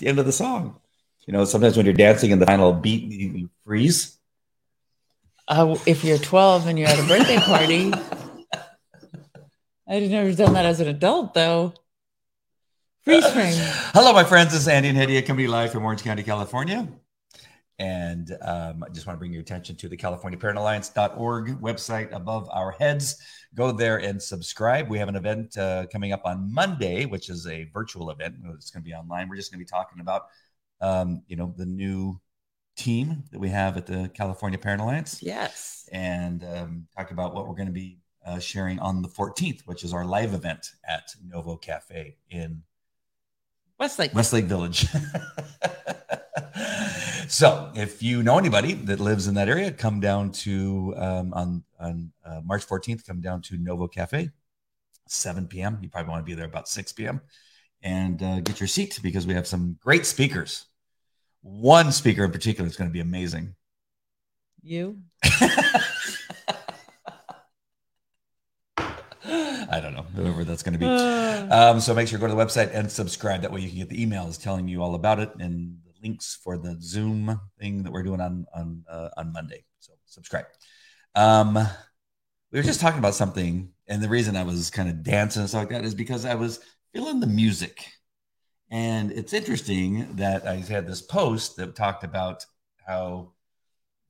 the end of the song. You know, sometimes when you're dancing in the final beat, you freeze. Uh, if you're 12 and you're at a birthday party, I've never done that as an adult, though. Freeze frame. Hello, my friends. This is Andy and Hedia coming live from Orange County, California. And um, I just want to bring your attention to the CaliforniaParentAlliance.org website above our heads. Go there and subscribe. We have an event uh, coming up on Monday, which is a virtual event. It's going to be online. We're just going to be talking about, um, you know, the new team that we have at the California Parent Alliance. Yes. And um, talk about what we're going to be uh, sharing on the 14th, which is our live event at Novo Cafe in Westlake. Westlake Village. so, if you know anybody that lives in that area, come down to um, on on uh, March 14th. Come down to Novo Cafe, 7 p.m. You probably want to be there about 6 p.m. and uh, get your seat because we have some great speakers. One speaker in particular is going to be amazing. You? I don't know, whoever that's going to be. Um, so make sure you go to the website and subscribe. That way you can get the emails telling you all about it and links for the Zoom thing that we're doing on on uh, on Monday. So subscribe. Um, we were just talking about something, and the reason I was kind of dancing and stuff like that is because I was feeling the music. And it's interesting that I had this post that talked about how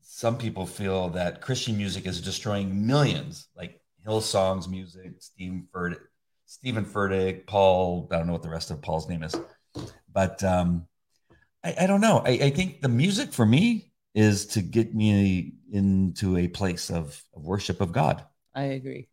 some people feel that Christian music is destroying millions, like Hillsong's music, Steven Furtick, Steven Furtick, Paul. I don't know what the rest of Paul's name is, but um, I, I don't know. I, I think the music for me is to get me into a place of, of worship of God. I agree.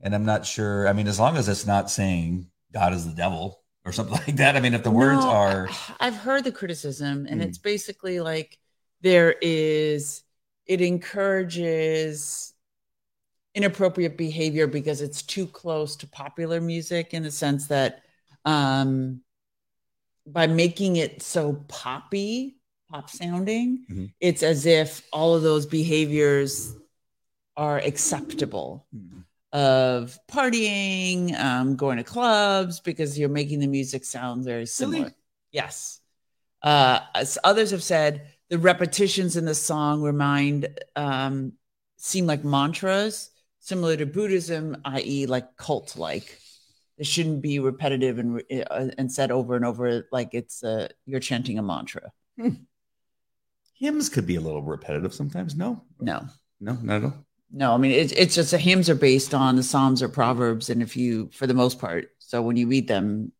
And I'm not sure. I mean, as long as it's not saying God is the devil or something like that. I mean, if the words No, are, I've heard the criticism, and Mm. it's basically like there is, it encourages inappropriate behavior because it's too close to popular music in the sense that um, by making it so poppy, pop sounding, Mhm. it's as if all of those behaviors are acceptable of partying, um, going to clubs because you're making the music sound very similar. Yes. Uh, as others have said, the repetitions in the song remind, um, seem like mantras, similar to Buddhism, i.e., like cult like. It shouldn't be repetitive and, uh, and said over and over like it's uh, you're chanting a mantra. hymns could be a little repetitive sometimes. No, No, no, not at all. No, I mean it's it's just the hymns are based on the Psalms or Proverbs, and if you, for the most part, so when you read them,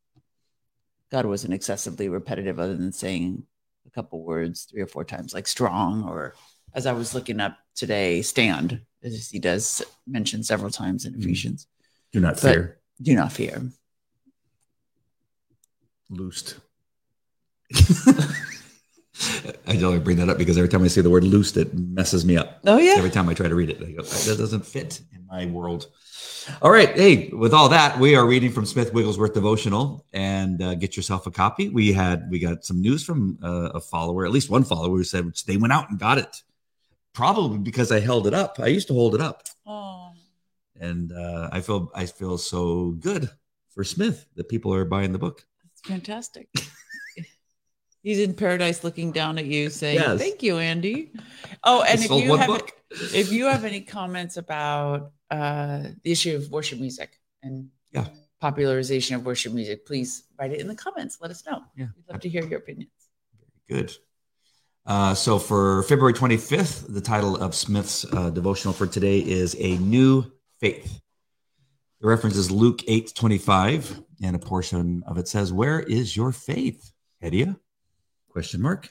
God wasn't excessively repetitive, other than saying a couple words three or four times, like strong, or as I was looking up today, stand, as he does mention several times in Mhm. Ephesians. Do not But- fear. Do not fear. Loosed. I only bring that up because every time I see the word loosed, it messes me up. Oh yeah, Every time I try to read it, I go, that doesn't fit in my world. All right. Hey, with all that, we are reading from Smith Wigglesworth devotional and uh, get yourself a copy. We had, we got some news from uh, a follower, at least one follower who said they went out and got it. Probably because I held it up. I used to hold it up. oh, And uh, I feel, I feel so good for Smith that people are buying the book. that's fantastic. He's in paradise, looking down at you, saying, Yes. "Thank you, Andy." Oh, and if you have book. if you have any comments about uh, the issue of worship music and Yeah. popularization of worship music, please write it in the comments. Let us know. Yeah. We'd love to hear your opinions. Very Good. Uh, so for February 25th, the title of Smith's uh, devotional for today is A New Faith. The reference is Luke 8 25, and a portion of it says, Where is your faith, Hedia? Question mark.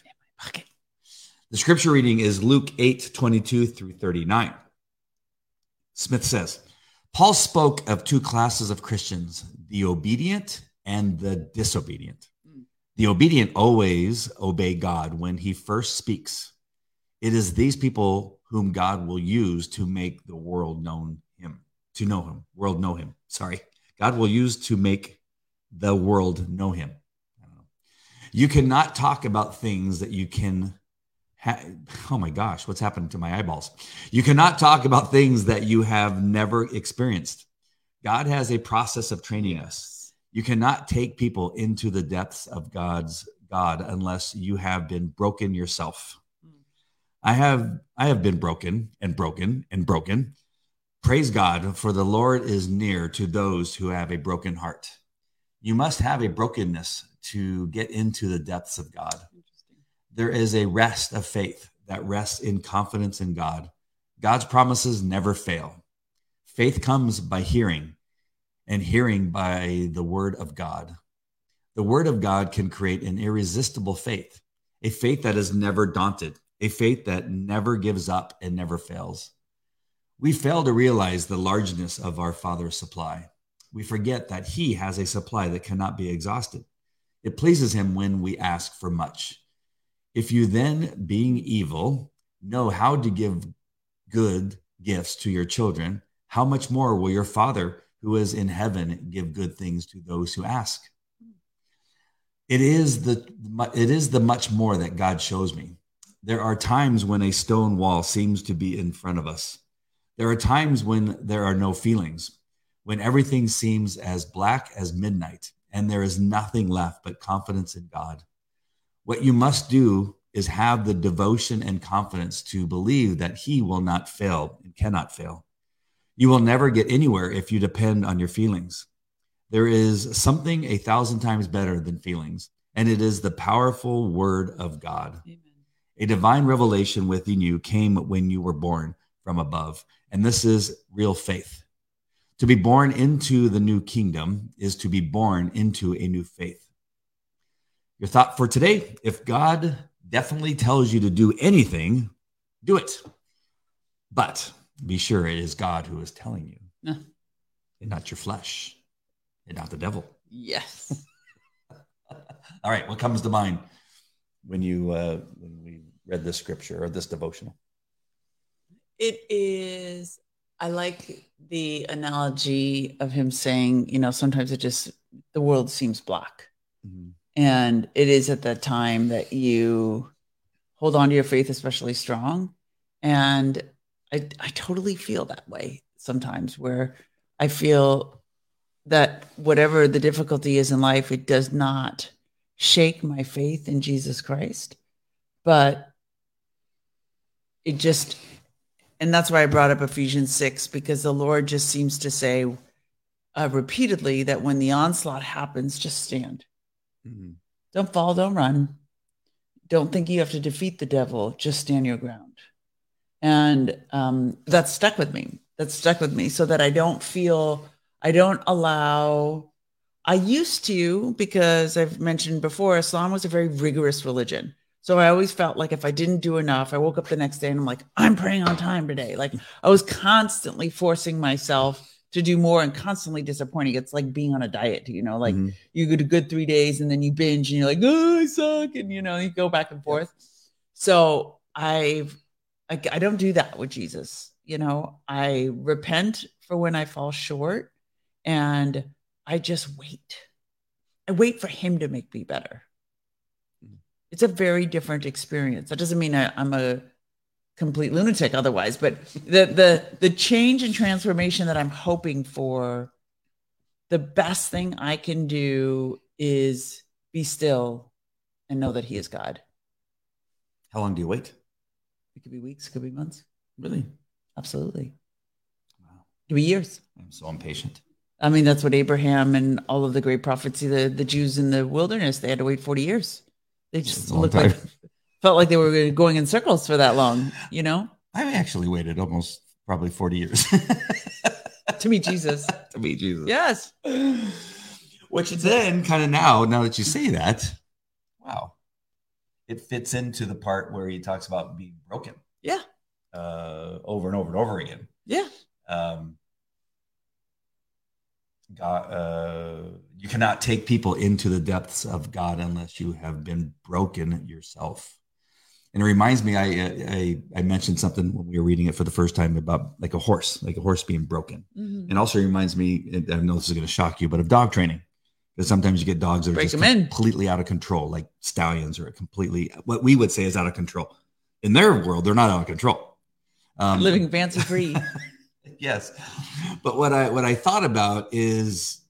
The scripture reading is Luke 8 22 through 39. Smith says, Paul spoke of two classes of Christians, the obedient and the disobedient. The obedient always obey God when he first speaks. It is these people whom God will use to make the world known to know him, world know him. Sorry. God will use to make the world know him. I don't know. You cannot talk about things that you can ha- oh my gosh, what's happened to my eyeballs? You cannot talk about things that you have never experienced. God has a process of training us. You cannot take people into the depths of God's God unless you have been broken yourself. Mm. I have I have been broken and broken and broken. Praise God, for the Lord is near to those who have a broken heart. You must have a brokenness to get into the depths of God. There is a rest of faith that rests in confidence in God. God's promises never fail. Faith comes by hearing, and hearing by the word of God. The word of God can create an irresistible faith, a faith that is never daunted, a faith that never gives up and never fails. We fail to realize the largeness of our Father's supply. We forget that He has a supply that cannot be exhausted. It pleases Him when we ask for much. If you then, being evil, know how to give good gifts to your children, how much more will your Father who is in heaven give good things to those who ask? It is the it is the much more that God shows me. There are times when a stone wall seems to be in front of us. There are times when there are no feelings, when everything seems as black as midnight and there is nothing left but confidence in God. What you must do is have the devotion and confidence to believe that He will not fail and cannot fail. You will never get anywhere if you depend on your feelings. There is something a thousand times better than feelings, and it is the powerful word of God. Amen. A divine revelation within you came when you were born from above, and this is real faith. To be born into the new kingdom is to be born into a new faith. Your thought for today if God definitely tells you to do anything, do it. But be sure it is God who is telling you, and not your flesh, and not the devil. Yes. All right. What comes to mind when you uh, when we read this scripture or this devotional? It is. I like the analogy of him saying, you know, sometimes it just the world seems black. Mm-hmm. And it is at that time that you hold on to your faith especially strong. And I, I totally feel that way sometimes where I feel that whatever the difficulty is in life, it does not shake my faith in Jesus Christ, but it just, and that's why I brought up Ephesians 6, because the Lord just seems to say uh, repeatedly that when the onslaught happens, just stand. Mm-hmm. Don't fall, don't run. Don't think you have to defeat the devil. Just stand your ground. And um, that's stuck with me. That stuck with me so that I don't feel, I don't allow, I used to, because I've mentioned before, Islam was a very rigorous religion. So I always felt like if I didn't do enough, I woke up the next day and I'm like, I'm praying on time today. Like I was constantly forcing myself to do more and constantly disappointing. It's like being on a diet, you know, like mm-hmm. you get a good three days and then you binge and you're like, oh, I suck. And, you know, you go back and forth. So I've, I, I don't do that with Jesus. You know, I repent for when I fall short and I just wait. I wait for him to make me better. It's a very different experience. That doesn't mean I, I'm a complete lunatic otherwise but the the the change and transformation that i'm hoping for the best thing i can do is be still and know that he is god. How long do you wait? It could be weeks it could be months. Really? Absolutely. Wow. It could be years. I'm so impatient. I mean that's what abraham and all of the great prophets the the jews in the wilderness they had to wait 40 years they just looked like felt like they were going in circles for that long, you know? I actually waited almost probably 40 years to meet Jesus. to meet Jesus. Yes. Which then kind of now, now that you say that, wow, it fits into the part where he talks about being broken. Yeah. Uh, over and over and over again. Yeah. Um, God, uh, you cannot take people into the depths of God unless you have been broken yourself. And it reminds me I, I, I mentioned something when we were reading it for the first time about like a horse like a horse being broken. Mm-hmm. and also reminds me i know this is going to shock you but of dog training. Because sometimes you get dogs that are Break just completely out of control like stallions are completely what we would say is out of control. In their world they're not out of control. Um, living fancy free yes but what i what i thought about is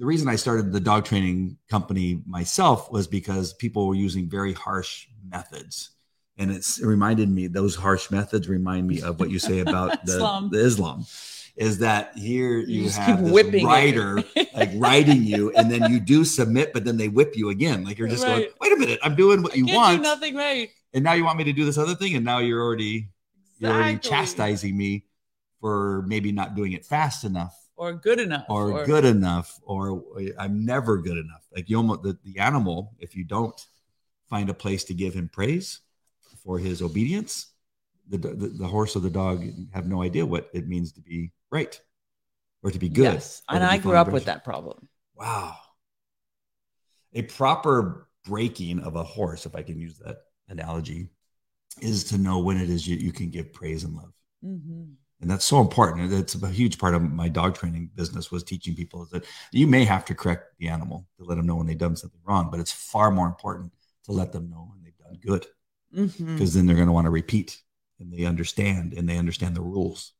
the reason I started the dog training company myself was because people were using very harsh methods. And it's, it reminded me, those harsh methods remind me of what you say about the Islam. the Islam. Is that here you, just have this whipping rider like riding you, and then you do submit, but then they whip you again. Like you're just going, wait a minute, I'm doing what you Can't want, nothing right. and now you want me to do this other thing, and now you're already you're already Exactly. chastising me for maybe not doing it fast enough or good enough or, good enough or i'm never good enough like you almost the, the animal if you don't find a place to give him praise for his obedience the, the the horse or the dog have no idea what it means to be right or to be good Yes, and I grew up with that problem. wow a proper breaking of a horse if i can use that analogy is to know when it is you, you can give praise and love Mm-hmm. And that's so important it's a huge part of my dog training business was teaching people is that you may have to correct the animal to let them know when they've done something wrong but it's far more important to let them know when they've done good Mm-hmm. because then they're going to want to repeat and they understand and they understand the rules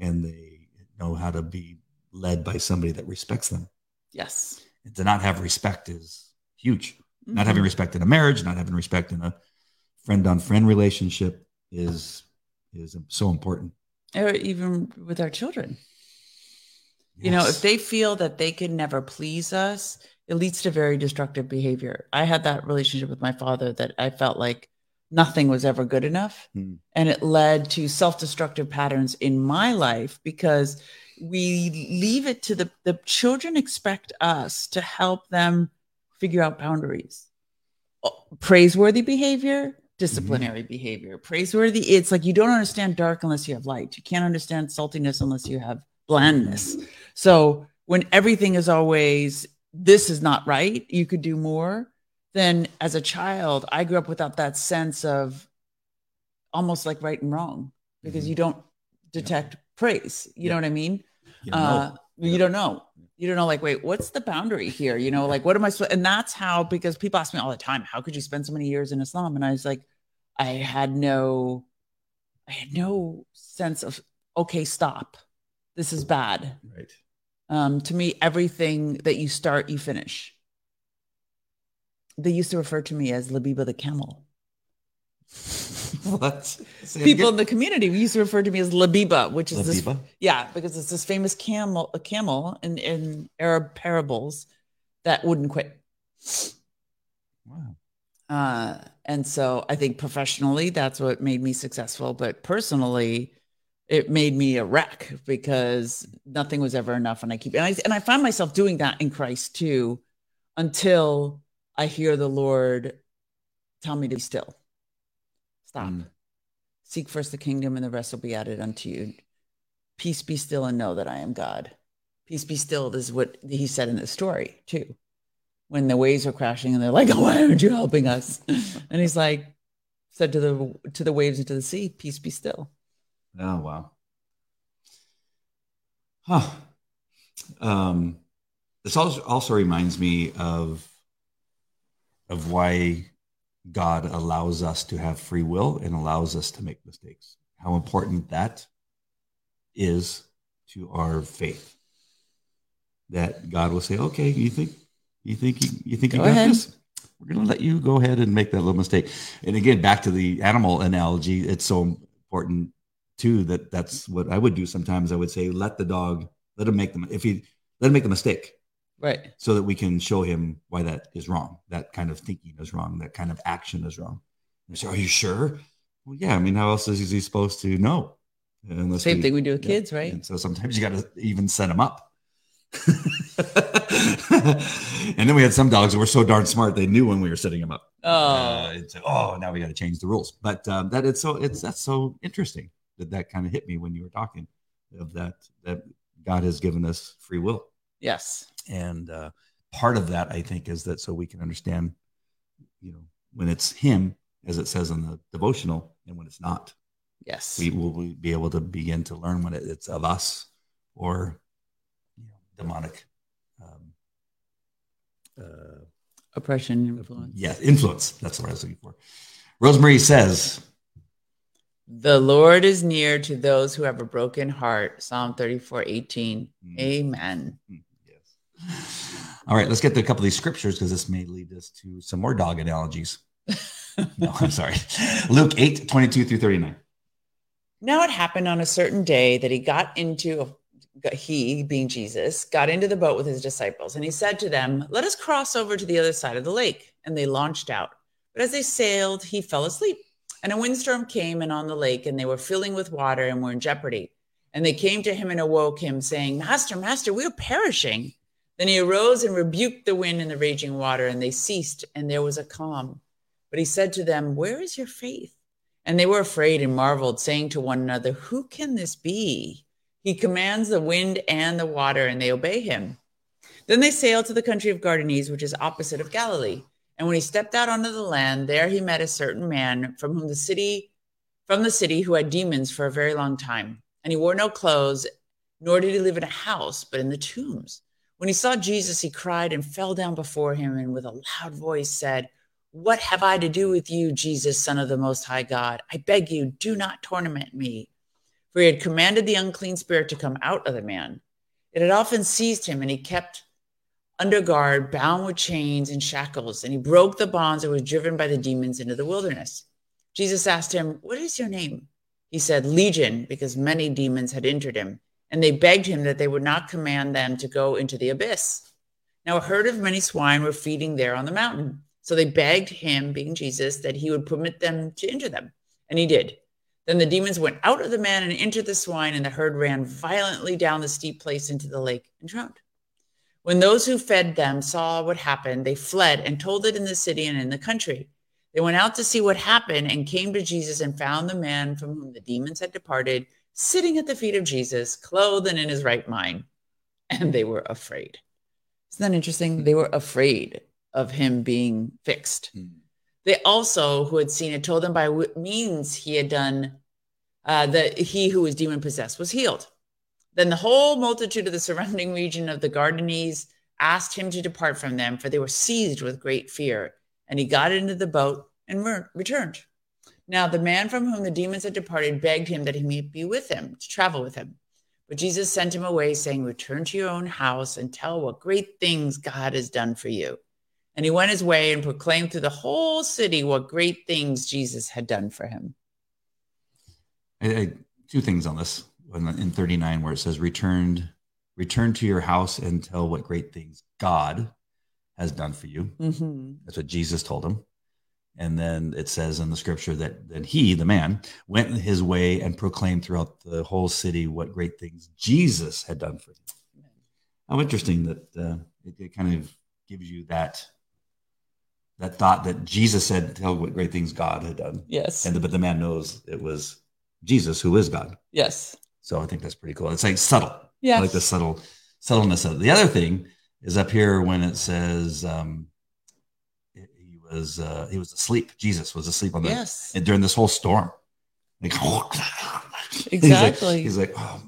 and they know how to be led by somebody that respects them Yes. and to not have respect is huge not having Mhm. respect in a marriage not having respect in a friend on friend relationship is is so important or even with our children. You know, if they feel that they can never please us, it leads to very destructive behavior. I had that relationship with my father that I felt like nothing was ever good enough. Hmm. And it led to self destructive patterns in my life because we leave it to the, the children expect us to help them figure out boundaries. Oh, Praiseworthy behavior, disciplinary behavior. Praiseworthy, it's like you don't understand dark unless you have light. You can't understand saltiness unless you have blandness. So when everything is always this is not right, you could do more. Then as a child, I grew up without that sense of almost like right and wrong because Mhm. you don't detect praise. You Yeah. know what I mean? You know, uh, you don't know. You don't know, like, wait, what's the boundary here? You know, like, what am I supposed? And that's how, because people ask me all the time, how could you spend so many years in Islam? And I was like, I had no, I had no sense of, okay, stop. This is bad. right Um, to me, everything that you start, you finish. They used to refer to me as Labiba the camel. What Say People in the community we used to refer to me as Labiba, which is this Labiba? Yeah, because it's this famous camel, a camel in, in Arab parables that wouldn't quit. wow Uh, and so I think professionally, that's what made me successful. But personally, it made me a wreck because nothing was ever enough. And I keep, and I, and I find myself doing that in Christ too, until I hear the Lord tell me to be still. Stop. Mm. Seek first the kingdom, and the rest will be added unto you. Peace be still and know that I am God. Peace be still is what he said in the story too. When the waves are crashing and they're like, oh, why aren't you helping us? And he's like, said to the to the waves and to the sea, peace be still. Oh wow. Huh. Um, this also also reminds me of of why God allows us to have free will and allows us to make mistakes. How important that is to our faith. That God will say, "Okay, you think you think you, you think you got ahead. this? We're going to let you go ahead and make that little mistake." And again, back to the animal analogy, it's so important too that that's what I would do sometimes. I would say, "Let the dog, let him make them if he let him make the mistake." Right. so that we can show him why that is wrong. That kind of thinking is wrong. That kind of action is wrong. And I say, Are you sure? Well, yeah. I mean, how else is he supposed to know? Unless Same thing we do with yeah. kids, right? And so sometimes you got to even set them up. and then we had some dogs that were so darn smart they knew when we were setting them up. Oh, Uh, oh, now we got to change the rules. But um, that it's so it's that's so interesting that that kind of hit me when you were talking of that that God has given us free will yes. And uh, part of that i think is that so we can understand you know when it's him as it says in the devotional and when it's not Yes. we will be able to begin to learn when it's of us or you know, demonic um, uh, Oppression, influence. yeah influence that's what i was looking for rosemary says The Lord is near to those who have a broken heart. Psalm 34, 18. Mm. Amen. yes All right, let's get to a couple of these scriptures because this may lead us to some more dog analogies. no, I'm sorry. Luke 8, 22 through 39. Now it happened on a certain day that he got into he being Jesus got into the boat with his disciples and he said to them, "Let us cross over to the other side of the lake." And they launched out. But as they sailed, he fell asleep. And a windstorm came and on the lake and they were filling with water and were in jeopardy. And they came to him and awoke him saying, "Master, master, we are perishing." Then he arose and rebuked the wind and the raging water and they ceased and there was a calm. But he said to them, "Where is your faith?" And they were afraid and marveled, saying to one another, Who can this be? He commands the wind and the water, and they obey him. Then they sailed to the country of Gadarenes, which is opposite of Galilee. And when he stepped out onto the land, there he met a certain man from whom the city, from the city, who had demons for a very long time. And he wore no clothes, nor did he live in a house, but in the tombs. When he saw Jesus, he cried and fell down before him, and with a loud voice said, what have I to do with you, Jesus, Son of the Most High God? I beg you, do not torment me. For he had commanded the unclean spirit to come out of the man. It had often seized him, and he kept under guard, bound with chains and shackles, and he broke the bonds and was driven by the demons into the wilderness. Jesus asked him, What is your name? He said, Legion, because many demons had entered him, and they begged him that they would not command them to go into the abyss. Now a herd of many swine were feeding there on the mountain. So they begged him, being Jesus, that he would permit them to enter them. And he did. Then the demons went out of the man and entered the swine, and the herd ran violently down the steep place into the lake and drowned. When those who fed them saw what happened, they fled and told it in the city and in the country. They went out to see what happened and came to Jesus and found the man from whom the demons had departed sitting at the feet of Jesus, clothed and in his right mind. And they were afraid. Isn't that interesting? They were afraid of him being fixed. Mm. They also, who had seen it, told them by what means he had done uh, that he who was demon possessed was healed. Then the whole multitude of the surrounding region of the Gadarenes asked him to depart from them, for they were seized with great fear. And he got into the boat and re- returned. Now, the man from whom the demons had departed begged him that he might be with him, to travel with him. But Jesus sent him away, saying, Return to your own house and tell what great things God has done for you. And he went his way and proclaimed through the whole city what great things Jesus had done for him. I, I, two things on this in 39 where it says returned return to your house and tell what great things god has done for you mm-hmm. that's what jesus told him and then it says in the scripture that that he the man went his way and proclaimed throughout the whole city what great things jesus had done for him how interesting that uh, it, it kind of gives you that that thought that Jesus said, "Tell what great things God had done." Yes, and the, but the man knows it was Jesus who is God. Yes. So I think that's pretty cool. It's like subtle. Yeah, like the subtle subtleness of it. The other thing is up here when it says um, was uh, he was asleep. Jesus was asleep on the yes and during this whole storm. Like exactly. He's like, he's like oh,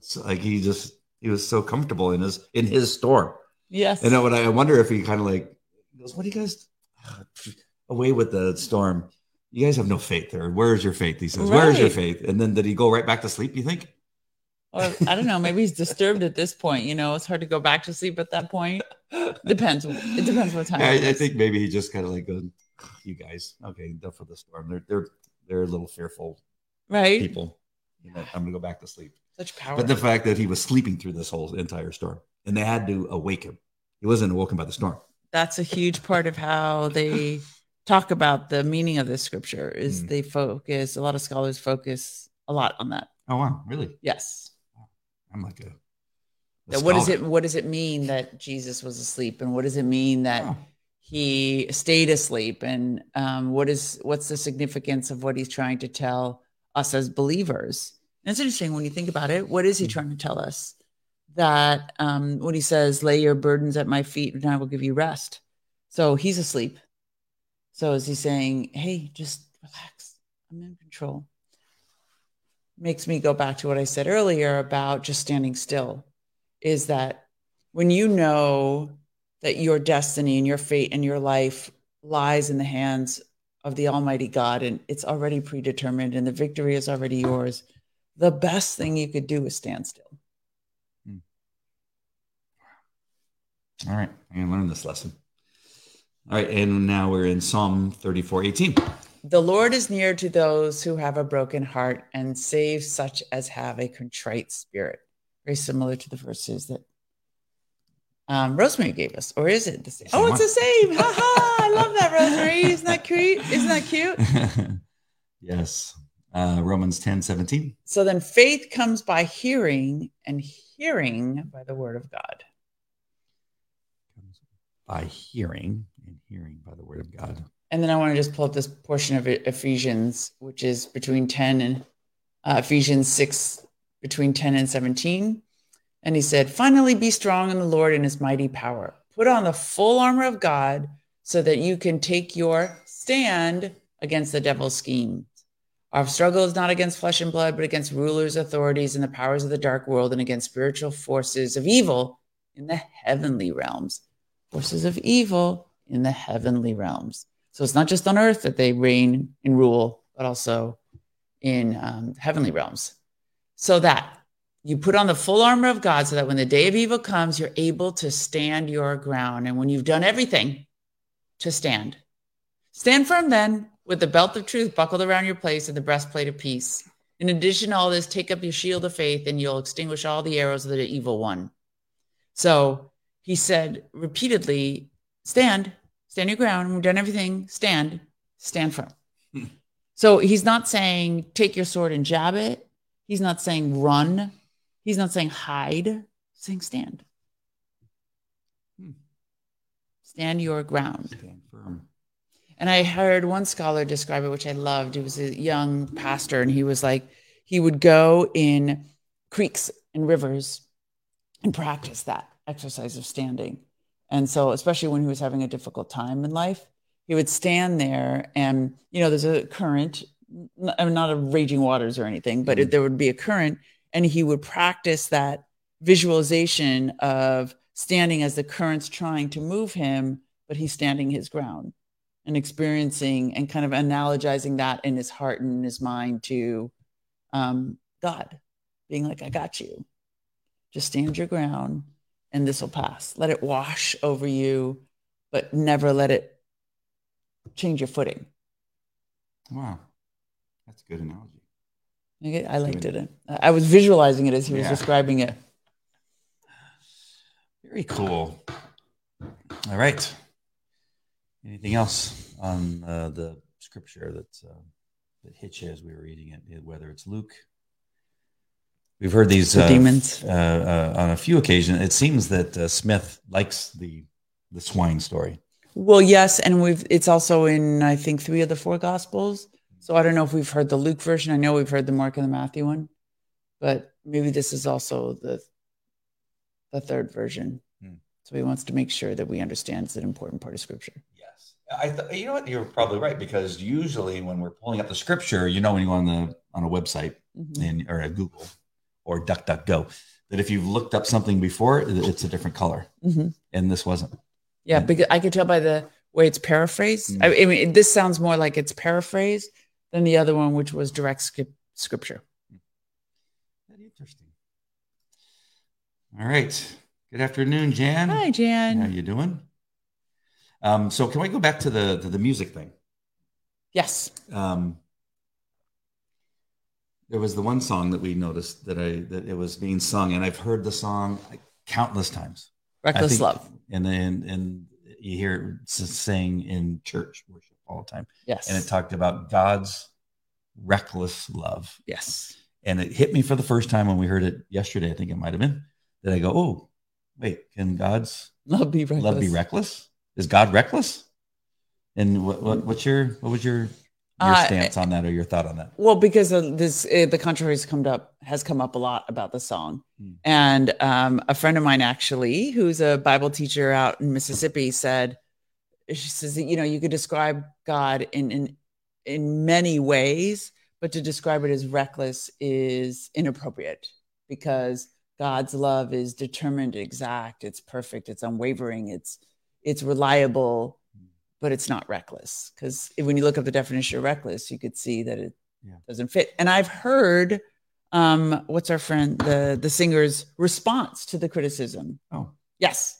so like he just he was so comfortable in his in his storm. Yes. And I, I wonder if he kind of like goes, "What do you guys away with the storm? You guys have no faith, there. where is your faith?" He says, right. "Where is your faith?" And then did he go right back to sleep? You think? Or I don't know. Maybe he's disturbed at this point. You know, it's hard to go back to sleep at that point. Depends. It depends what time. Yeah, I, I, think maybe he just kind of like goes, "You guys, okay, enough of the storm. They're they're they're a little fearful, right? People, you know, I'm gonna go back to sleep." Such power. But the fact that he was sleeping through this whole entire storm, and they had to awake him. He wasn't awoken by the storm that's a huge part of how they talk about the meaning of this scripture is mm. they focus a lot of scholars focus a lot on that oh wow really yes i'm like a, a what does it what does it mean that jesus was asleep and what does it mean that oh. he stayed asleep and um, what is what's the significance of what he's trying to tell us as believers and it's interesting when you think about it what is he mm. trying to tell us that um, when he says, lay your burdens at my feet and I will give you rest. So he's asleep. So is he saying, hey, just relax, I'm in control? Makes me go back to what I said earlier about just standing still is that when you know that your destiny and your fate and your life lies in the hands of the Almighty God and it's already predetermined and the victory is already yours, the best thing you could do is stand still hmm. All right. I'm to learn this lesson. All right. And now we're in Psalm 34 18. The Lord is near to those who have a broken heart and saves such as have a contrite spirit. Very similar to the verses that um, Rosemary gave us, or is it the same? Oh, it's the same. Ha ha! I love that, Rosemary. Isn't that cute? Isn't that cute? yes. Uh, Romans 10 17. So then faith comes by hearing, and hearing by the word of God. By hearing, and hearing by the word of God. And then I want to just pull up this portion of Ephesians, which is between 10 and uh, Ephesians 6, between 10 and 17. And he said, Finally, be strong in the Lord and his mighty power. Put on the full armor of God so that you can take your stand against the devil's scheme. Our struggle is not against flesh and blood, but against rulers, authorities, and the powers of the dark world, and against spiritual forces of evil in the heavenly realms. Forces of evil in the heavenly realms. So it's not just on earth that they reign and rule, but also in um, heavenly realms. So that you put on the full armor of God so that when the day of evil comes, you're able to stand your ground. And when you've done everything to stand, stand firm then with the belt of truth buckled around your place and the breastplate of peace. In addition to all this, take up your shield of faith and you'll extinguish all the arrows of the evil one. So he said repeatedly, stand, stand your ground. We've done everything. Stand, stand firm. Hmm. So he's not saying take your sword and jab it. He's not saying run. He's not saying hide. He's saying stand. Hmm. Stand your ground. Stand firm. And I heard one scholar describe it, which I loved. He was a young pastor, and he was like, he would go in creeks and rivers and practice that exercise of standing. And so, especially when he was having a difficult time in life, he would stand there and, you know, there's a current, not a raging waters or anything, but mm-hmm. there would be a current, and he would practice that visualization of standing as the current's trying to move him, but he's standing his ground and experiencing and kind of analogizing that in his heart and in his mind to um, God, being like, I got you. Just stand your ground and this will pass. Let it wash over you, but never let it change your footing. Wow. That's a good analogy. Okay, I liked it. I was visualizing it as he was yeah. describing it. Very cool. All right. Anything else on uh, the scripture that uh, that hit you as we were reading it, whether it's Luke? We've heard these the uh, demons uh, uh, on a few occasions. It seems that uh, Smith likes the the swine story. Well, yes, and we've it's also in I think three of the four gospels. So I don't know if we've heard the Luke version. I know we've heard the Mark and the Matthew one, but maybe this is also the the third version. Hmm. So he wants to make sure that we understand it's an important part of Scripture. Yes, I th- you know what you're probably right because usually when we're pulling up the scripture, you know when you go on the on a website mm-hmm. and or at Google or DuckDuckGo that if you've looked up something before, it's a different color, mm-hmm. and this wasn't. Yeah, and, because I could tell by the way it's paraphrased. Mm-hmm. I, I, mean, this sounds more like it's paraphrased than the other one, which was direct scripture. Interesting. All right. Good afternoon, Jan. Hi, Jan. How you doing? Um, so can we go back to the to the music thing? Yes. Um, there was the one song that we noticed that I that it was being sung, and I've heard the song countless times. Reckless think, love, and then and you hear it saying in church worship all the time. Yes, and it talked about God's reckless love. Yes, and it hit me for the first time when we heard it yesterday. I think it might have been that I go, oh, wait, can God's love be reckless? Love be reckless? Is God reckless? And what, what what's your what was your your uh, stance on that or your thought on that? Well, because this uh, the controversy has come up has come up a lot about the song, hmm. and um, a friend of mine actually, who's a Bible teacher out in Mississippi, said she says that you know you could describe God in in in many ways, but to describe it as reckless is inappropriate because God's love is determined, exact, it's perfect, it's unwavering, it's it's reliable, but it's not reckless. Because when you look up the definition of reckless, you could see that it yeah. doesn't fit. And I've heard um, what's our friend the the singer's response to the criticism. Oh, yes,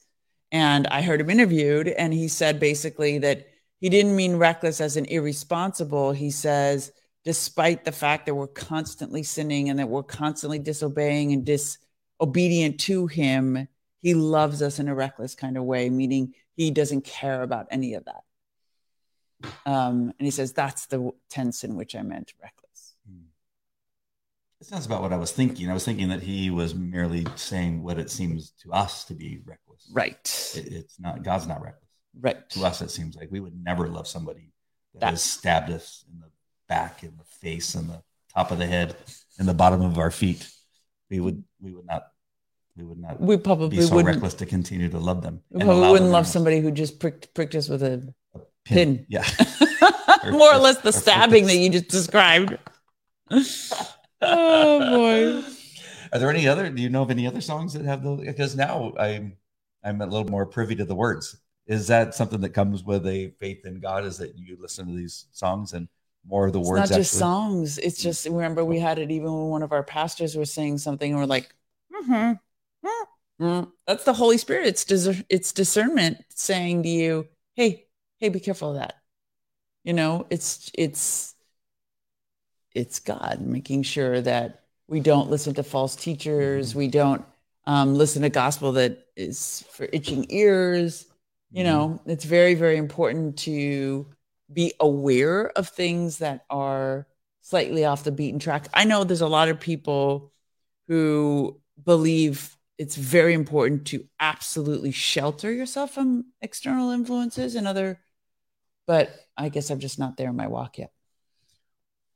And I heard him interviewed, and he said basically that he didn't mean reckless as an irresponsible. He says, despite the fact that we're constantly sinning and that we're constantly disobeying and disobedient to him, he loves us in a reckless kind of way, meaning he doesn't care about any of that. Um, and he says, that's the tense in which I meant reckless. Hmm. It sounds about what I was thinking. I was thinking that he was merely saying what it seems to us to be reckless. Right. It, it's not, God's not reckless. Right. To us, it seems like we would never love somebody that, that has stabbed us in the back, in the face, in the top of the head, in the bottom of our feet. We would, we would not we would not we probably be so reckless to continue to love them. We probably wouldn't love somebody who just pricked, pricked us with a pin. pin. Yeah. More or, or less the stabbing that you just described. oh boy. Are there any other do you know of any other songs that have those because now I'm I'm a little more privy to the words. Is that something that comes with a faith in God? Is that you listen to these songs and more of the it's words? Not just songs. It's just remember we had it even when one of our pastors was saying something and we're like, mm-hmm, Mm, that's the Holy Spirit. It's it's discernment saying to you, "Hey, hey, be careful of that." You know, it's it's it's God making sure that we don't listen to false teachers. Mm-hmm. We don't um, listen to gospel that is for itching ears. You mm-hmm. know, it's very very important to be aware of things that are slightly off the beaten track. I know there's a lot of people who believe it's very important to absolutely shelter yourself from external influences and other but i guess i'm just not there in my walk yet.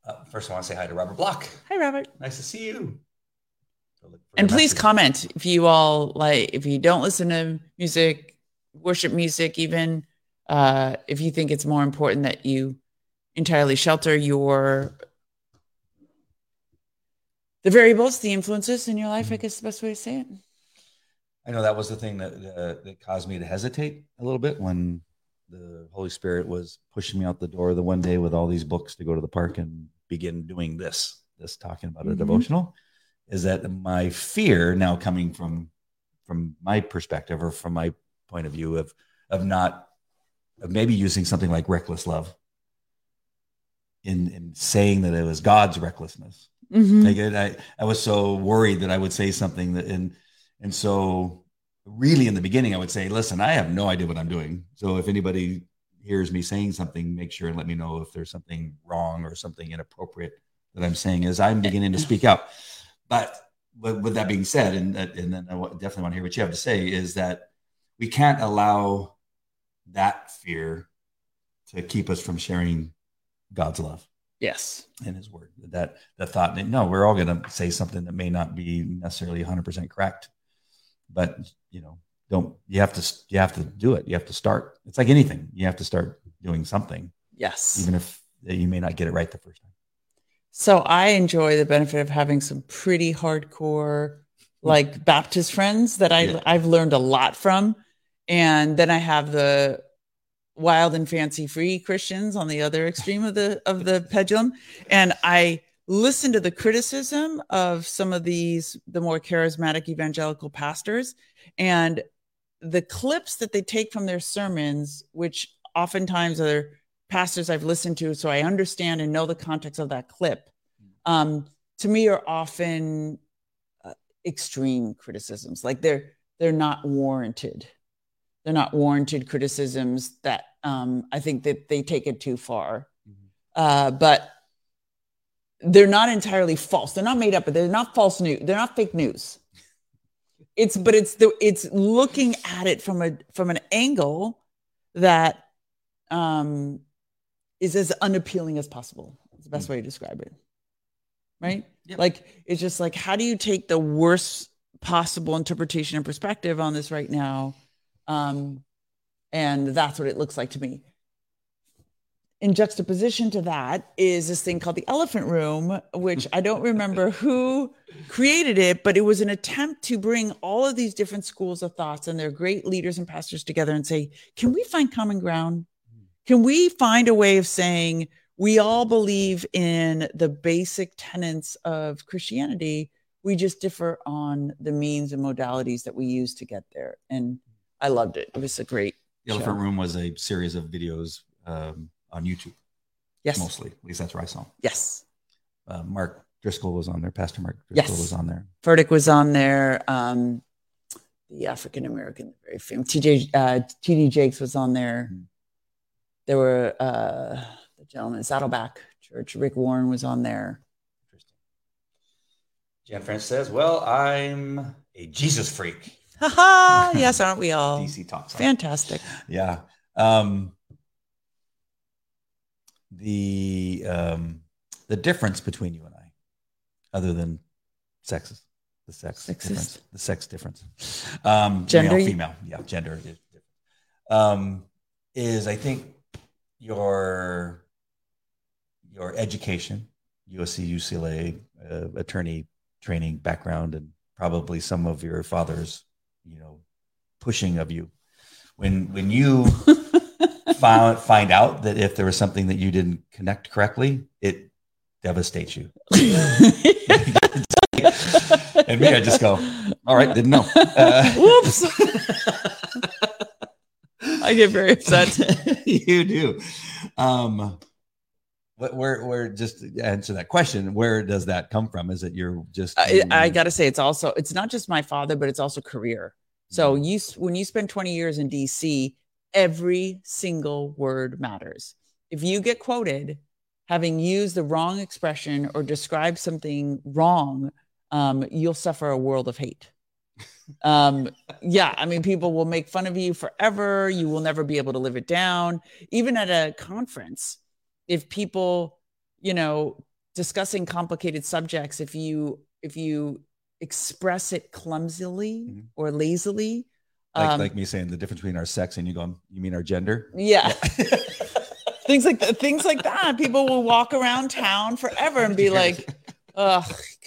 Uh, first i want to say hi to robert block. Hi robert. Nice to see you. And please message. comment if you all like if you don't listen to music worship music even uh, if you think it's more important that you entirely shelter your the variables the influences in your life i mm-hmm. guess the best way to say it. I know that was the thing that uh, that caused me to hesitate a little bit when the Holy Spirit was pushing me out the door the one day with all these books to go to the park and begin doing this, this talking about mm-hmm. a devotional, is that my fear now coming from from my perspective or from my point of view of of not of maybe using something like reckless love in in saying that it was God's recklessness. Mm-hmm. Like I I was so worried that I would say something that and and so, really, in the beginning, I would say, listen, I have no idea what I'm doing. So, if anybody hears me saying something, make sure and let me know if there's something wrong or something inappropriate that I'm saying as I'm beginning to speak up. But, but with that being said, and, and then I definitely want to hear what you have to say, is that we can't allow that fear to keep us from sharing God's love. Yes. In his word. That the thought that no, we're all going to say something that may not be necessarily 100% correct but you know don't you have to you have to do it. You have to start. It's like anything. You have to start doing something yes. even if you may not get it right the first time. So i enjoy the benefit of having some pretty hardcore like baptist friends that i yeah. i've learned a lot from. And then i have the wild and fancy free christians on the other extreme of the of the pendulum. And i listen to the criticism of some of these the more charismatic evangelical pastors and the clips that they take from their sermons which oftentimes are pastors i've listened to so i understand and know the context of that clip um, to me are often uh, extreme criticisms. Like they're they're not warranted. They're not warranted criticisms that um, i think that they take it too far. Mm-hmm. uh, but they're not entirely false. They're not made up, but they're not false news. They're not fake news. It's but it's the it's looking at it from a from an angle that um is as unappealing as possible. It's the best mm. way to describe it. Right? Yep. Like it's just like how do you take the worst possible interpretation and perspective on this right now? Um and that's what it looks like to me in juxtaposition to that is this thing called the elephant room which i don't remember who created it but it was an attempt to bring all of these different schools of thoughts and their great leaders and pastors together and say can we find common ground can we find a way of saying we all believe in the basic tenets of christianity we just differ on the means and modalities that we use to get there and I loved it. It was a great. The Elephant show. Room was a series of videos um, on YouTube, Yes. mostly. At least that's where I saw. 'em. Yes. Uh, Mark Driscoll was on there. Pastor Mark Driscoll Yes. was on there. Furtick was on there. Um, the African American, very famous. TJ, uh, TD Jakes was on there. Mhm. There were uh, the gentleman, Saddleback Church. Rick Warren was on there. Interesting. Jan French says, "Well, I'm a Jesus freak." Haha. yes, aren't we all? DC talks. Fantastic. Yeah. Um, the um, the difference between you and I, other than sexes, the sex Sexist. difference, the sex difference, um, Gender, male, female, yeah, gender is. Um, is I think your your education, USC, UCLA, uh, attorney training background, and probably some of your father's, you know, pushing of you. When when you found find out that if there was something that you didn't connect correctly, it devastates you. And me, I just go, all right, didn't know. Uh, Whoops. I get very upset. you do. Um, what, where, where, just to answer that question, where does that come from? Is it you're just, I, I got to say, it's also it's not just my father, but it's also career. So Mm-hmm. you when you spend 20 years in DC, every single word matters. If you get quoted having used the wrong expression or described something wrong, um, you'll suffer a world of hate. Um, yeah, I mean, people will make fun of you forever. You will never be able to live it down. Even at a conference, if people, you know, discussing complicated subjects, if you if you express it clumsily Mhm. or lazily, like, um, like me saying the difference between our sex and you going, you mean our gender? yeah, things like that, things like that. People will walk around town forever and be like, "Ugh,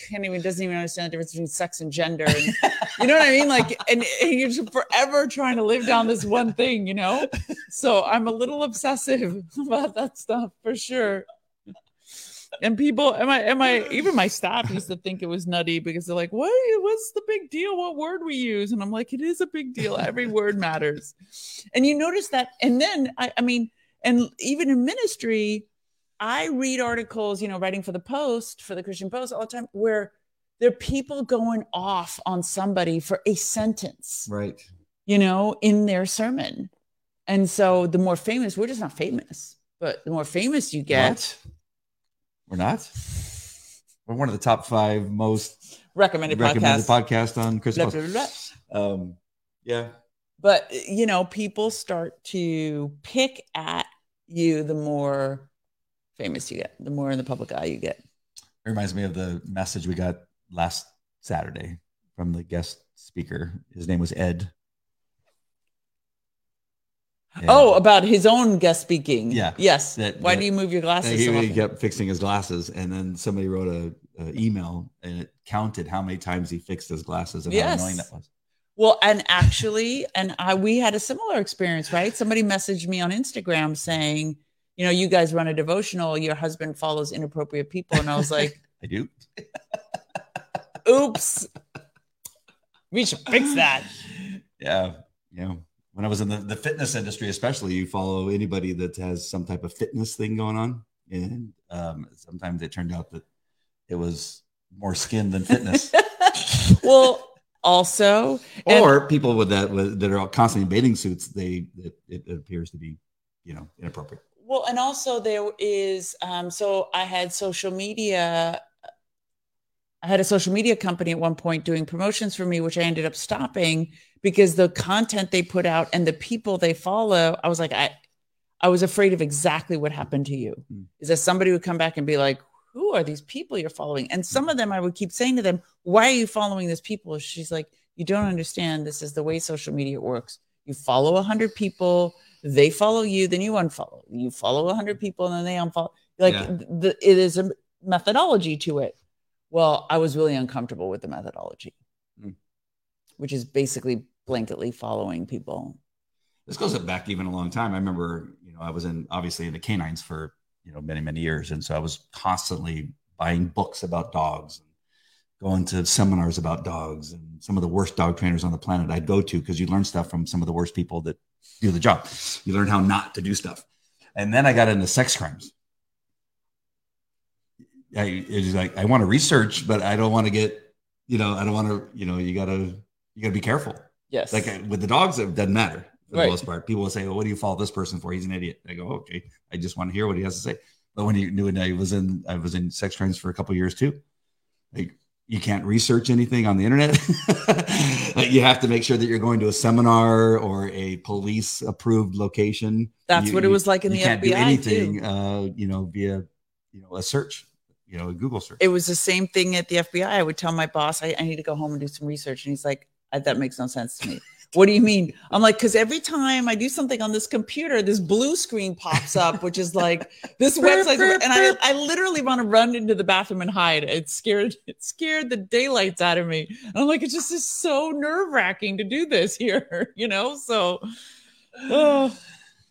can't even doesn't even understand the difference between sex and gender." And, you know what I mean? Like, and, and you're just forever trying to live down this one thing, you know. So I'm a little obsessive about that stuff for sure. And people, am I, am I, even my staff used to think it was nutty because they're like, what, what's the big deal? What word we use? And I'm like, it is a big deal. Every word matters. And you notice that. And then, I, I mean, and even in ministry, I read articles, you know, writing for the Post, for the Christian Post all the time, where there are people going off on somebody for a sentence, Right. you know, in their sermon. And so the more famous, we're just not famous, but the more famous you get, What? We're not? We're one of the top five most recommended, recommended podcast. podcast on Christmas. blah, blah, blah. Um, yeah. But, you know, people start to pick at you the more famous you get, the more in the public eye you get. It reminds me of the message we got last Saturday from the guest speaker. His name was Ed. And Oh, about his own guest speaking. Yeah. Yes. That- Why that- do you move your glasses? he, so he kept fixing his glasses, and then somebody wrote a, a email, and it counted how many times he fixed his glasses and Yes. how annoying that was. Well, and actually, and I we had a similar experience, right? Somebody messaged me on Instagram saying, you know, you guys run a devotional, your husband follows inappropriate people. And I was like, I do. oops. We should fix that. Yeah, know, when I was in the, the fitness industry, especially, you follow anybody that has some type of fitness thing going on, and um, sometimes it turned out that it was more skin than fitness, Well, also, and- or people with that with, that are constantly in bathing suits. They it, it appears to be, you know, inappropriate. Well, and also there is um, so I had social media. I had a social media company at one point doing promotions for me, which I ended up stopping because the content they put out and the people they follow, I was like, I, I was afraid of exactly what happened to you. Mm. Is that somebody would come back and be like, "Who are these people you're following?" And some of them, I would keep saying to them, "Why are you following these people?" She's like, "You don't understand. This is the way social media works. You follow a hundred people." they follow you, then you unfollow. You follow a 100 people and then they unfollow. Like Yeah. the, it is a methodology to it. Well, I was really uncomfortable with the methodology, Mm. which is basically blanketly following people. This goes back even a long time. I remember, you know, I was in obviously in the canines for you know many many years, and so I was constantly buying books about dogs, and going to seminars about dogs and some of the worst dog trainers on the planet I'd go to because you learn stuff from some of the worst people that do the job. You learn how not to do stuff. And then I got into sex crimes. I it's like I want to research, but I don't want to get, you know, I don't want to, you know, you gotta you gotta be careful. Yes. Like with the dogs, it doesn't matter for Right. the most part. People will say, "Well, what do you follow this person for? He's an idiot." I go, "Okay, I just want to hear what he has to say." But when you knew it, I was in I was in sex crimes for a couple years too. Like you can't research anything on the internet. you have to make sure that you're going to a seminar or a police approved location. That's You- what it was like in you the can't do FBI anything, too. uh, you know, via you know a search, you know, a Google search. It was the same thing at the FBI. I would tell my boss, I, I need to go home and do some research. And he's like, that makes no sense to me. What do you mean? I'm like, because every time I do something on this computer, this blue screen pops up, which is like this website, and I, I literally want to run into the bathroom and hide. It scared it scared the daylights out of me. And I'm like, it just is so nerve wracking to do this here, you know. So, oh,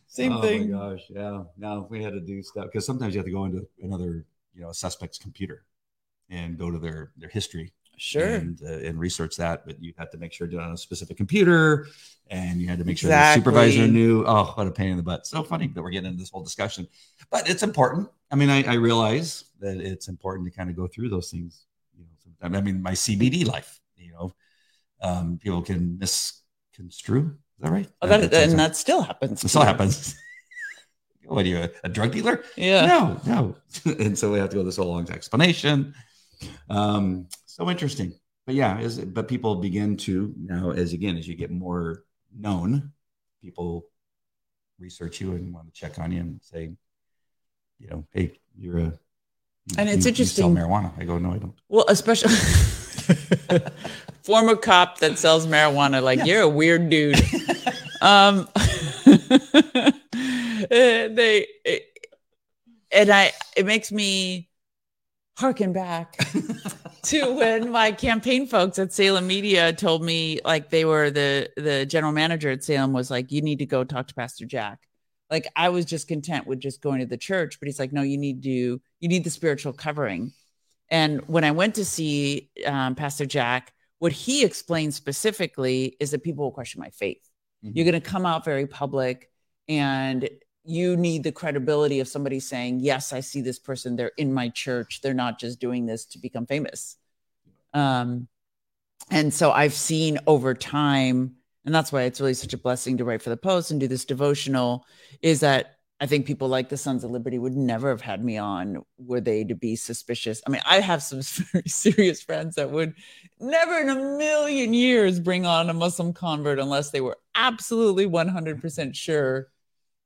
same oh thing. Oh my gosh, yeah. Now we had to do stuff because sometimes you have to go into another, you know, a suspect's computer and go to their their history Sure. and uh, and research that. But you had to make sure to do it on a specific computer, and you had to make sure Exactly. the supervisor knew. Oh, what a pain in the butt! So funny that we're getting into this whole discussion, but it's important. I mean, I, I realize that it's important to kind of go through those things. You know, sometimes. I mean, my CBD life. You know, um, people can misconstrue. Is that right? Oh, Uh, that, that's- and that still happens. it still happens. what are you, a, a drug dealer? Yeah. No, no. and so we have to go this whole long explanation. Um, so interesting. But yeah, is but people begin to now as again as you get more known, people research you and want to check on you and say, you know, hey, you're a you- And it's you- you sell interesting. marijuana. I go, no, I don't. Well, especially former cop that sells marijuana, like you're a weird dude. um, they it, and I it makes me harken back to when my campaign folks at Salem Media told me like they were the the general manager at Salem was like you need to go talk to Pastor Jack. Like I was just content with just going to the church, but he's like no you need to you need the spiritual covering. And when I went to see um, Pastor Jack, what he explained specifically is that people will question my faith. Mhm. You're going to come out very public and you need the credibility of somebody saying, Yes, I see this person. They're in my church. They're not just doing this to become famous. Um, and so I've seen over time, and that's why it's really such a blessing to write for the post and do this devotional, is that I think people like the Sons of Liberty would never have had me on were they to be suspicious. I mean, I have some very serious friends that would never in a million years bring on a Muslim convert unless they were absolutely 100% sure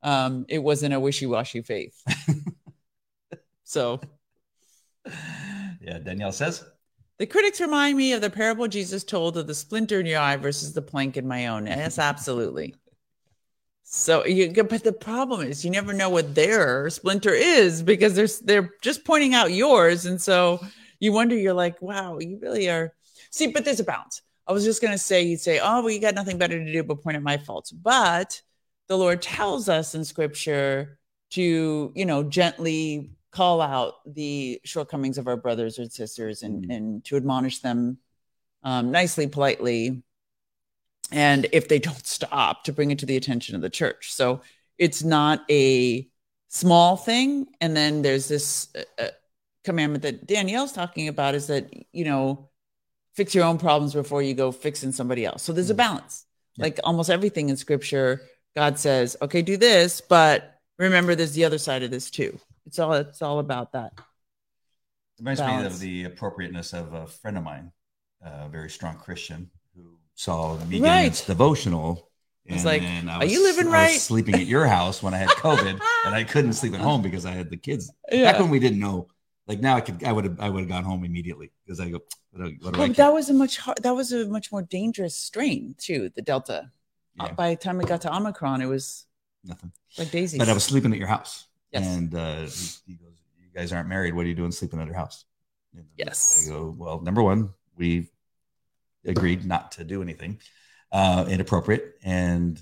um, it wasn't a wishy washy faith. so Yeah, Danielle says. the critics remind me of the parable Jesus told of the splinter in your eye versus the plank in my own. Yes, absolutely. So you but the problem is you never know what their splinter is because they're they're just pointing out yours. And so you wonder, you're like, wow, you really are. See, but there's a balance. I was just gonna say, you'd say, Oh, well, you got nothing better to do but point at my faults. But the Lord tells us in scripture to, you know, gently call out the shortcomings of our brothers and sisters and, Mhm. and to admonish them um, nicely, politely. And if they don't stop, to bring it to the attention of the church. So it's not a small thing. And then there's this uh, uh, commandment that Danielle's talking about is that, you know, fix your own problems before you go fixing somebody else. So there's a Mhm. balance. Yeah. Like almost everything in scripture, God says, okay, do this, but remember there's the other side of this too. It's all it's all about that. It Reminds me of the appropriateness of a friend of mine, a very strong Christian who saw me Right. getting this devotional. It's like, I "Are you living I was right?" sleeping at your house when I had COVID, and I couldn't sleep at home because I had the kids. Yeah. Back when we didn't know, like now, I could, I would have, I would have gone home immediately because I go, what do, what do I Well, that was a much hard, that was a much more dangerous strain too, the Delta. Yeah. by the time it got to Omicron, it was nothing. like daisies. But I was sleeping at your house, Yes. and uh, he, he goes, "You guys aren't married. What are you doing sleeping at your house?" And Yes. I go, "Well, number one, we agreed not to do anything uh, inappropriate, and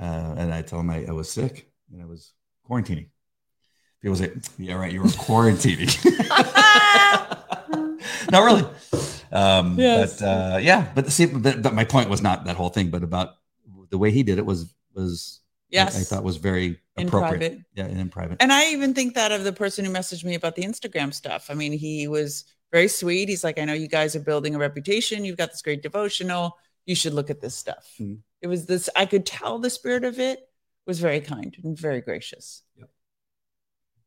uh, and I tell him I, I was sick and I was quarantining. People say, "Yeah, right, you were quarantining." not really. Um, Yes. But uh, yeah, but see, but, but my point was not that whole thing, but about the way he did it was was Yes. I, I thought was very appropriate. private. Yeah, and in private. And I even think that of the person who messaged me about the Instagram stuff. I mean, he was very sweet. He's like, I know you guys are building a reputation. You've got this great devotional. You should look at this stuff. Mhm. It was this, I could tell the spirit of it was very kind and very gracious. Yeah.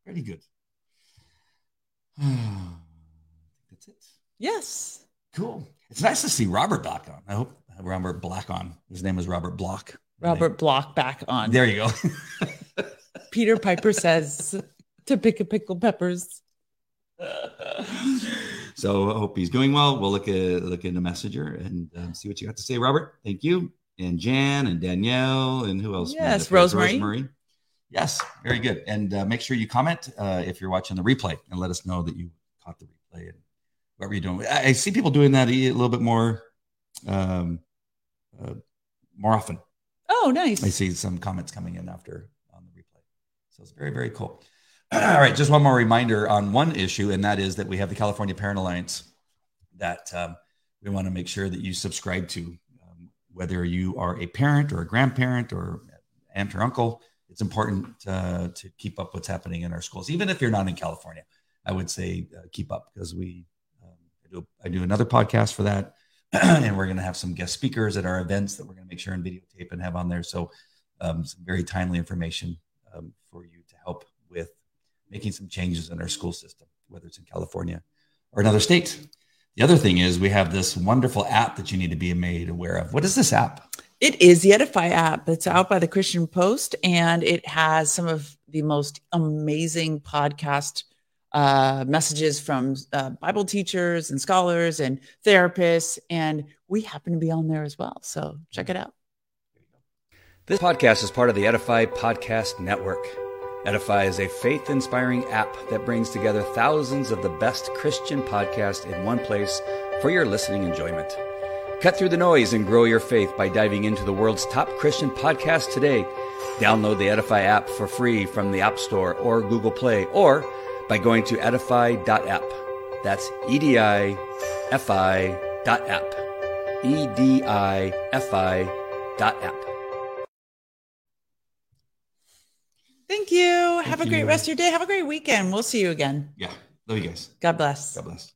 Pretty good. That's it. Yes. Cool. It's nice to see Robert Black on. I hope Robert Black on. His name is Robert Block. Robert Block back on. There you go. Peter Piper says to pick a pickle peppers. so I hope he's doing well. We'll look at look into Messenger and um, see what you got to say, Robert. Thank you, and Jan and Danielle and who else? Yes, Rosemary. Rosemary. Yes, very good. And uh, make sure you comment uh, if you're watching the replay and let us know that you caught the replay and whatever you're doing. I, I see people doing that a little bit more, um, uh, more often. Oh, nice. I see some comments coming in after on the replay. So it's very, very cool. All right, just one more reminder on one issue, and that is that we have the California Parent Alliance that um, we want to make sure that you subscribe to. Um, whether you are a parent or a grandparent or aunt or uncle, it's important uh, to keep up what's happening in our schools. Even if you're not in California, I would say uh, keep up because we um, I do I do another podcast for that, and we're going to have some guest speakers at our events that we're going to make sure and videotape and have on there. So um, some very timely information um, for you to help with making some changes in our school system, whether it's in California or another state. The other thing is we have this wonderful app that you need to be made aware of. What is this app? It is the Edify app. It's out by the Christian Post, and it has some of the most amazing podcast uh, messages from uh, Bible teachers and scholars and therapists. And we happen to be on there as well. So check it out. This podcast is part of the Edify Podcast Network. Edify is a faith inspiring app that brings together thousands of the best Christian podcasts in one place for your listening enjoyment. Cut through the noise and grow your faith by diving into the world's top Christian podcasts today. Download the Edify app for free from the App Store or Google Play or by going to edify.app. That's E D I F I dot app. E D I F I dot app. Thank you. Have a great you. rest of your day. Have a great weekend. We'll see you again. Yeah. Love you guys. God bless. God bless.